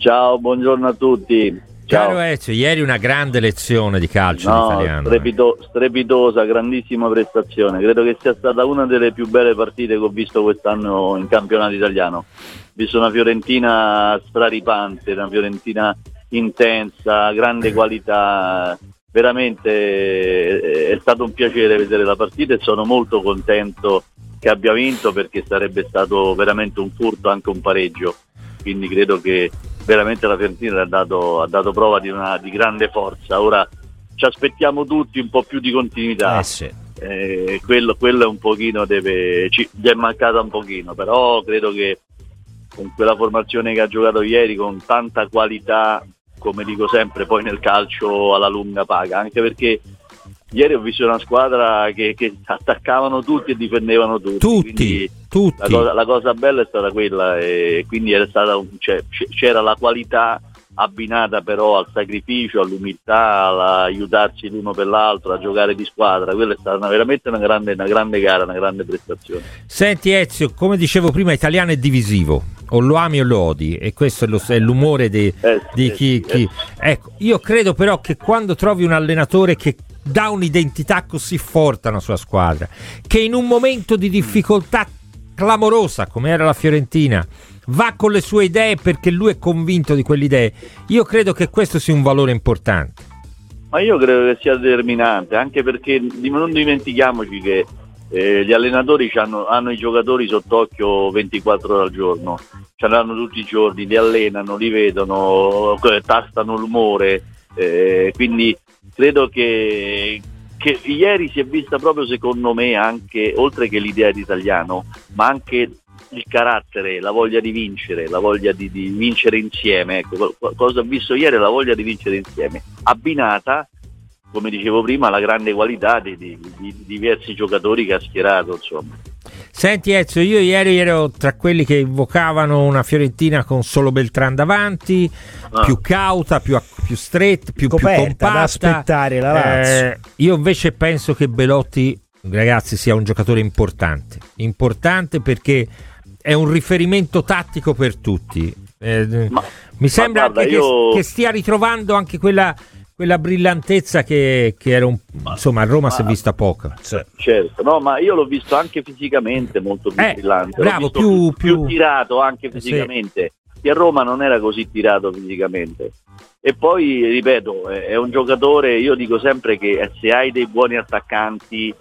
Ciao, buongiorno a tutti. Ciao. Caro Ezio, ieri una grande lezione di calcio No, italiano. eh. strepito- strepitosa, grandissima prestazione. Credo che sia stata una delle più belle partite che ho visto quest'anno in campionato italiano. Ho visto una Fiorentina straripante, una Fiorentina intensa, grande qualità. Veramente eh, è stato un piacere vedere la partita e sono molto contento che abbia vinto perché sarebbe stato veramente un furto anche un pareggio. Quindi credo che veramente la Fiorentina ha dato, ha dato prova di, una, di grande forza. Ora ci aspettiamo tutti un po' più di continuità. Eh sì. Eh, quello, quello è un pochino deve, ci, gli è mancata un pochino, però credo che con quella formazione che ha giocato ieri con tanta qualità, come dico sempre, poi nel calcio alla lunga paga, anche perché ieri ho visto una squadra che, che attaccavano tutti e difendevano tutti. Tutti, quindi tutti. La cosa, la cosa bella è stata quella e quindi era stata cioè, c'era la qualità abbinata però al sacrificio, all'umiltà, all'aiutarsi l'uno per l'altro, a giocare di squadra. Quella è stata una- veramente una grande, una grande gara, una grande prestazione. Senti Ezio, come dicevo prima, italiano è divisivo, o lo ami o lo odi, e questo è, lo- è l'umore di, Eh, di sì, chi, sì, chi- Ecco, io credo però che quando trovi un allenatore che dà un'identità così forte a una sua squadra, che in un momento di difficoltà clamorosa, come era la Fiorentina, va con le sue idee perché lui è convinto di quelle idee, io credo che questo sia un valore importante. Ma io credo che sia determinante, anche perché non dimentichiamoci che eh, gli allenatori c'hanno- hanno i giocatori sott'occhio 24 ore al giorno, ce l'hanno tutti i giorni, li allenano, li vedono, tastano l'umore, eh, quindi credo che, che ieri si è vista proprio secondo me anche, oltre che l'idea di italiano, ma anche il carattere, la voglia di vincere, la voglia di, di vincere insieme. Ecco, cosa ho visto ieri la voglia di vincere insieme, abbinata, come dicevo prima, alla grande qualità di, di- di diversi giocatori che ha schierato. Insomma. Senti Ezio, io ieri ero tra quelli che invocavano una Fiorentina con solo Beltran davanti, Ah. più cauta, più, più stretta, più, più compatta. da aspettare la Lazio. Eh, io invece penso che Belotti, ragazzi, sia un giocatore importante. Importante perché è un riferimento tattico per tutti. Eh, Ma- mi sembra guarda, anche che- io- che, stia ritrovando anche quella, quella brillantezza che, che era un... Insomma, a Roma si è vista poco. Certo, no, ma io l'ho visto anche fisicamente molto più Eh, brillante, bravo, più- più, più- tirato anche Sì. fisicamente. E a Roma non era così tirato fisicamente. E poi, ripeto, è un giocatore, io dico sempre che eh, se hai dei buoni attaccanti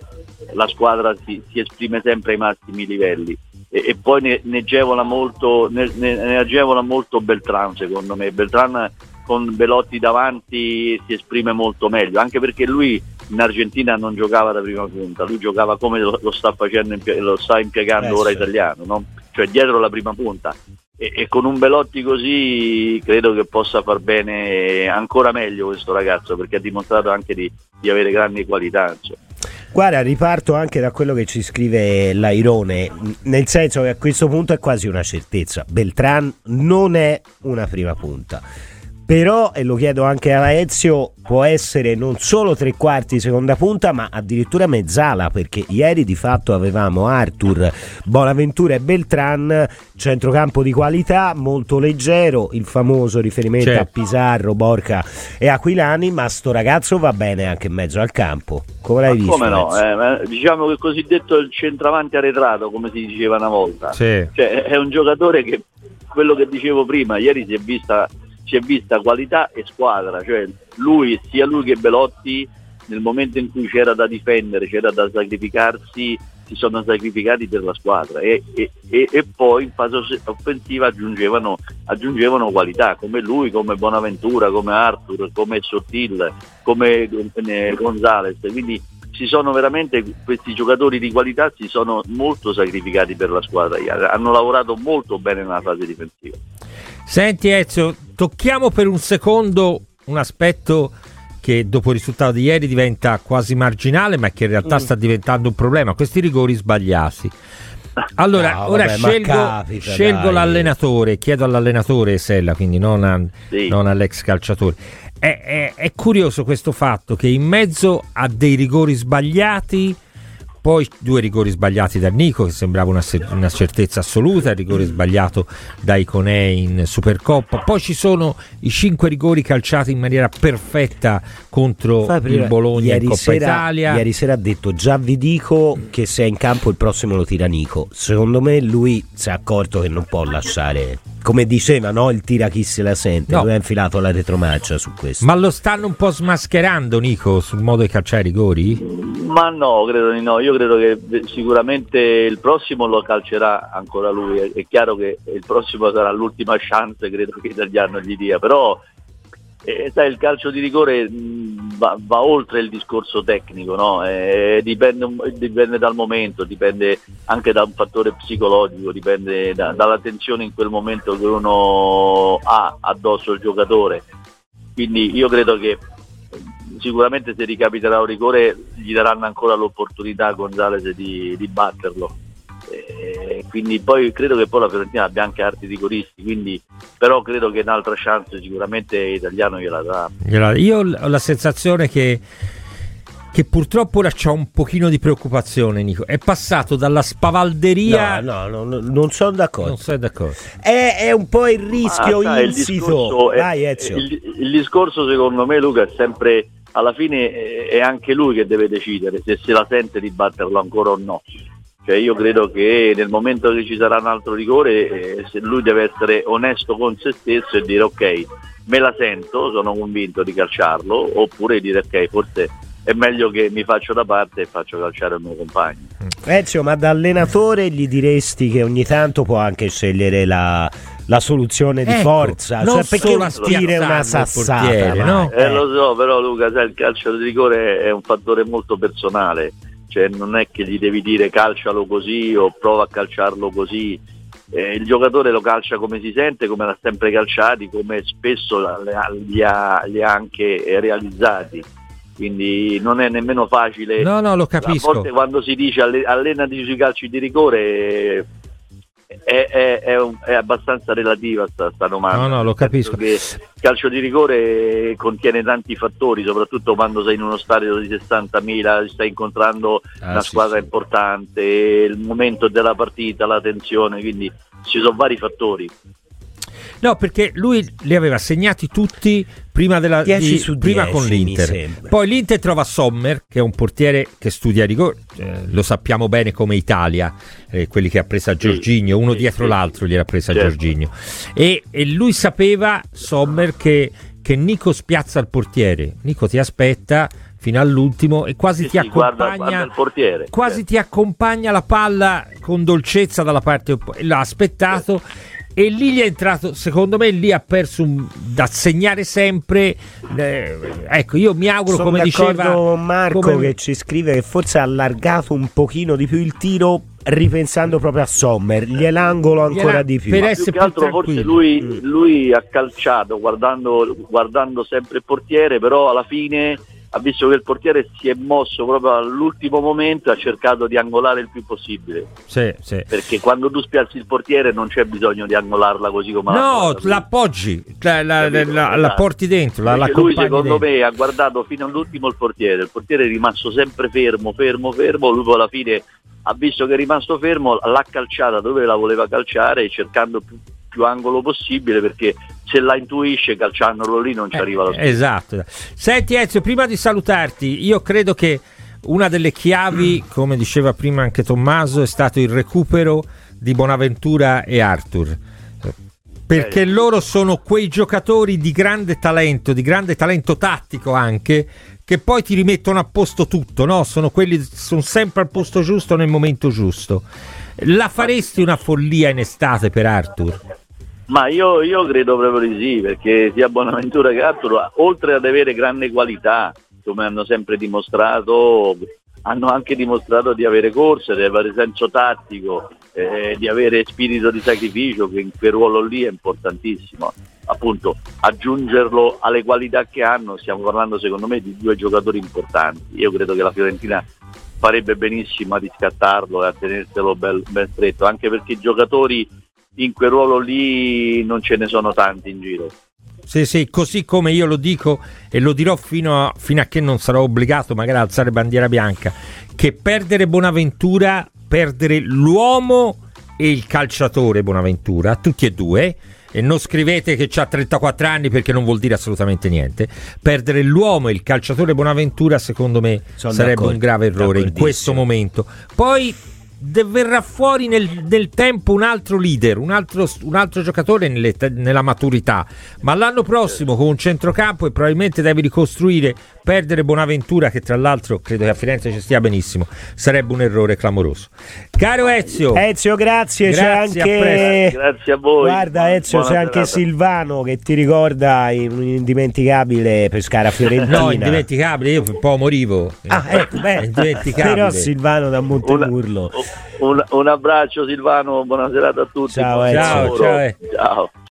la squadra si, si esprime sempre ai massimi livelli. E, e poi ne, ne agevola molto, ne, ne- ne agevola molto Beltran secondo me. Beltran con Belotti davanti si esprime molto meglio, anche perché lui in Argentina non giocava da prima punta, lui giocava come lo, lo sta facendo, impie- lo sta impiegando Eh, ora italiano, no? cioè dietro la prima punta. E, e con un Belotti così credo che possa far bene ancora meglio questo ragazzo perché ha dimostrato anche di, di avere grandi qualità. insomma. Guarda, riparto anche da quello che ci scrive Lairone, nel senso che a questo punto è quasi una certezza. Beltran non è una prima punta. Però, e lo chiedo anche a Ezio, può essere non solo tre quarti seconda punta, ma addirittura mezzala, perché ieri di fatto avevamo Arthur, Bonaventura e Beltran, centrocampo di qualità, molto leggero, il famoso riferimento Certo. a Pizarro, Borca e Aquilani, ma sto ragazzo va bene anche in mezzo al campo. Come l'hai Ma visto? come no? Eh, diciamo che il cosiddetto il centravanti arretrato, come si diceva una volta. Sì. Cioè, è un giocatore che, quello che dicevo prima, ieri si è vista, si è vista qualità e squadra, cioè lui, sia lui che Belotti, nel momento in cui c'era da difendere, c'era da sacrificarsi, si sono sacrificati per la squadra e, e- e- poi in fase offensiva aggiungevano, aggiungevano qualità, come lui, come Bonaventura, come Arthur, come Sottil, come eh, Gonzales, quindi si sono veramente questi giocatori di qualità si sono molto sacrificati per la squadra hanno lavorato molto bene nella fase difensiva. Senti Ezio, tocchiamo per un secondo un aspetto che dopo il risultato di ieri diventa quasi marginale, ma che in realtà Mm. sta diventando un problema, questi rigori sbagliati. Allora, No, ora vabbè, scelgo, capita, scelgo l'allenatore, chiedo all'allenatore Sella, quindi non, a- Sì. non all'ex calciatore. È, è- è curioso questo fatto che in mezzo a dei rigori sbagliati poi due rigori sbagliati da Nico che sembrava una, una certezza assoluta, il rigore sbagliato da Iconè in Supercoppa, poi ci sono i cinque rigori calciati in maniera perfetta contro il Bologna in Coppa sera, Italia. Ieri sera ha detto già vi dico che se è in campo il prossimo lo tira Nico, secondo me lui si è accorto che non può lasciare come diceva, no? il tira chi se la sente. No. Lui ha infilato la retromarcia su questo. Ma lo stanno un po' smascherando, Nico, sul modo di calciare i rigori? Ma no, credo di no. Io credo che sicuramente il prossimo lo calcerà ancora lui. È, chiaro che il prossimo sarà l'ultima chance, credo che l'italiano gli dia. Però eh, sai, il calcio di rigore mh, va, va, oltre il discorso tecnico, no? eh, dipende, dipende, dal momento, dipende anche da un fattore psicologico, dipende da, dalla tensione in quel momento che uno ha addosso il giocatore. Quindi io credo che sicuramente se ricapiterà un rigore gli daranno ancora l'opportunità a Gonzales di, di batterlo eh, quindi poi credo che poi la Fiorentina abbia anche arti rigoristi, quindi, però credo che un'altra chance sicuramente italiano gliela dà. Io ho la sensazione che che purtroppo ora c'ha un pochino di preoccupazione, Nico. È passato dalla spavalderia. No, no, no non sono d'accordo. Non sei d'accordo. È, è un po' il rischio ah, insito. Il, Vai, il, il, discorso, secondo me, Luca, è sempre alla fine è anche lui che deve decidere se se la sente di batterlo ancora o no. Cioè io credo che nel momento che ci sarà un altro rigore eh, lui deve essere onesto con se stesso e dire ok, me la sento, sono convinto di calciarlo, oppure dire ok, forse è meglio che mi faccio da parte e faccio calciare il mio compagno. Ezio, ma da allenatore gli diresti che ogni tanto può anche scegliere la, la soluzione di ecco, forza, cioè perché dire una sassata? Portiere, no? eh, lo so, però Luca, sai, il calcio di rigore è un fattore molto personale cioè non è che gli devi dire calcialo così o prova a calciarlo così. Eh, il giocatore lo calcia come si sente, come l'ha sempre calciati, come spesso li ha, li ha anche realizzati. Quindi non è nemmeno facile. No, no, lo capisco. A volte quando si dice allenati sui calci di rigore è, è, è, un, è, abbastanza relativa questa domanda. No, no, lo capisco. Il calcio di rigore contiene tanti fattori, soprattutto quando sei in uno stadio di 60.000, stai incontrando ah, una sì, squadra sì. importante, il momento della partita, la tensione, quindi ci sono vari fattori. No, perché lui li aveva segnati tutti prima, della, di, prima 10, con l'Inter. Poi l'Inter trova Sommer, che è un portiere che studia rigore, eh, lo sappiamo bene come Italia, eh, quelli che ha preso a Giorginio, uno dietro l'altro gliel'ha presa certo. Giorginio. E, e, lui sapeva, Sommer, che, che Nico spiazza il portiere. Nico ti aspetta fino all'ultimo e quasi sì, ti accompagna guarda, guarda quasi certo. ti accompagna la palla con dolcezza dalla parte opposta l'ha aspettato certo e lì gli è entrato, secondo me lì ha perso un, da segnare sempre. Eh, ecco, io mi auguro Sono come diceva Marco come... che ci scrive che forse ha allargato un pochino di più il tiro ripensando proprio a Sommer, gliel'angolo ancora Gliela, di più. Per essere più altro forse lui, mm. lui, ha calciato guardando, guardando sempre il portiere, però alla fine ha visto che il portiere si è mosso proprio all'ultimo momento e ha cercato di angolare il più possibile. Sì, sì. Perché quando tu spiazzi il portiere non c'è bisogno di angolarla così come No, l'appoggi, la, la, la, la, esatto. porti dentro, la, la Lui secondo dentro. me ha guardato fino all'ultimo il portiere, il portiere è rimasto sempre fermo, fermo, fermo, lui alla fine ha visto che è rimasto fermo, l'ha calciata dove la voleva calciare cercando più più angolo possibile perché se la intuisce calciandolo lì non ci eh, arriva lo stesso. Esatto. Senti Ezio, prima di salutarti, io credo che una delle chiavi, come diceva prima anche Tommaso, è stato il recupero di Bonaventura e Arthur. Perché eh. loro sono quei giocatori di grande talento, di grande talento tattico anche, che poi ti rimettono a posto tutto, no? Sono quelli sono sempre al posto giusto nel momento giusto. La faresti una follia in estate per Arthur? Ma io, io credo proprio di sì, perché sia Bonaventura che Arthur, oltre ad avere grande qualità, come hanno sempre dimostrato, hanno anche dimostrato di avere corse, di avere senso tattico, eh, di avere spirito di sacrificio, che in quel ruolo lì è importantissimo. Appunto, aggiungerlo alle qualità che hanno, stiamo parlando secondo me di due giocatori importanti. Io credo che la Fiorentina farebbe benissimo a riscattarlo e a tenerselo ben, ben stretto, anche perché i giocatori in quel ruolo lì non ce ne sono tanti in giro. sì, sì, così come io lo dico e lo dirò fino a, fino a che non sarò obbligato magari a alzare bandiera bianca, che perdere Bonaventura, perdere l'uomo e il calciatore Bonaventura, tutti e due, e non scrivete che ha 34 anni perché non vuol dire assolutamente niente. Perdere l'uomo e il calciatore Bonaventura, secondo me, Sono sarebbe un grave errore in questo momento. Poi de- verrà fuori nel, nel tempo un altro leader, un altro, un altro giocatore nelle- nella maturità. Ma l'anno prossimo con un centrocampo e probabilmente devi ricostruire, perdere Bonaventura, che tra l'altro credo che a Firenze ci stia benissimo, sarebbe un errore clamoroso. Caro Ezio, Ezio, grazie. Grazie, a c'è anche. Grazie a voi. Guarda Ezio, Buona c'è anche serata. Silvano che ti ricorda un indimenticabile Pescara Fiorentina. no, indimenticabile, io un po' morivo. Ah, ecco, beh, indimenticabile. però Silvano da Montemurlo. Un, un abbraccio Silvano, buona serata a tutti. Ciao, Ezio. Ciao, ciao, eh. ciao.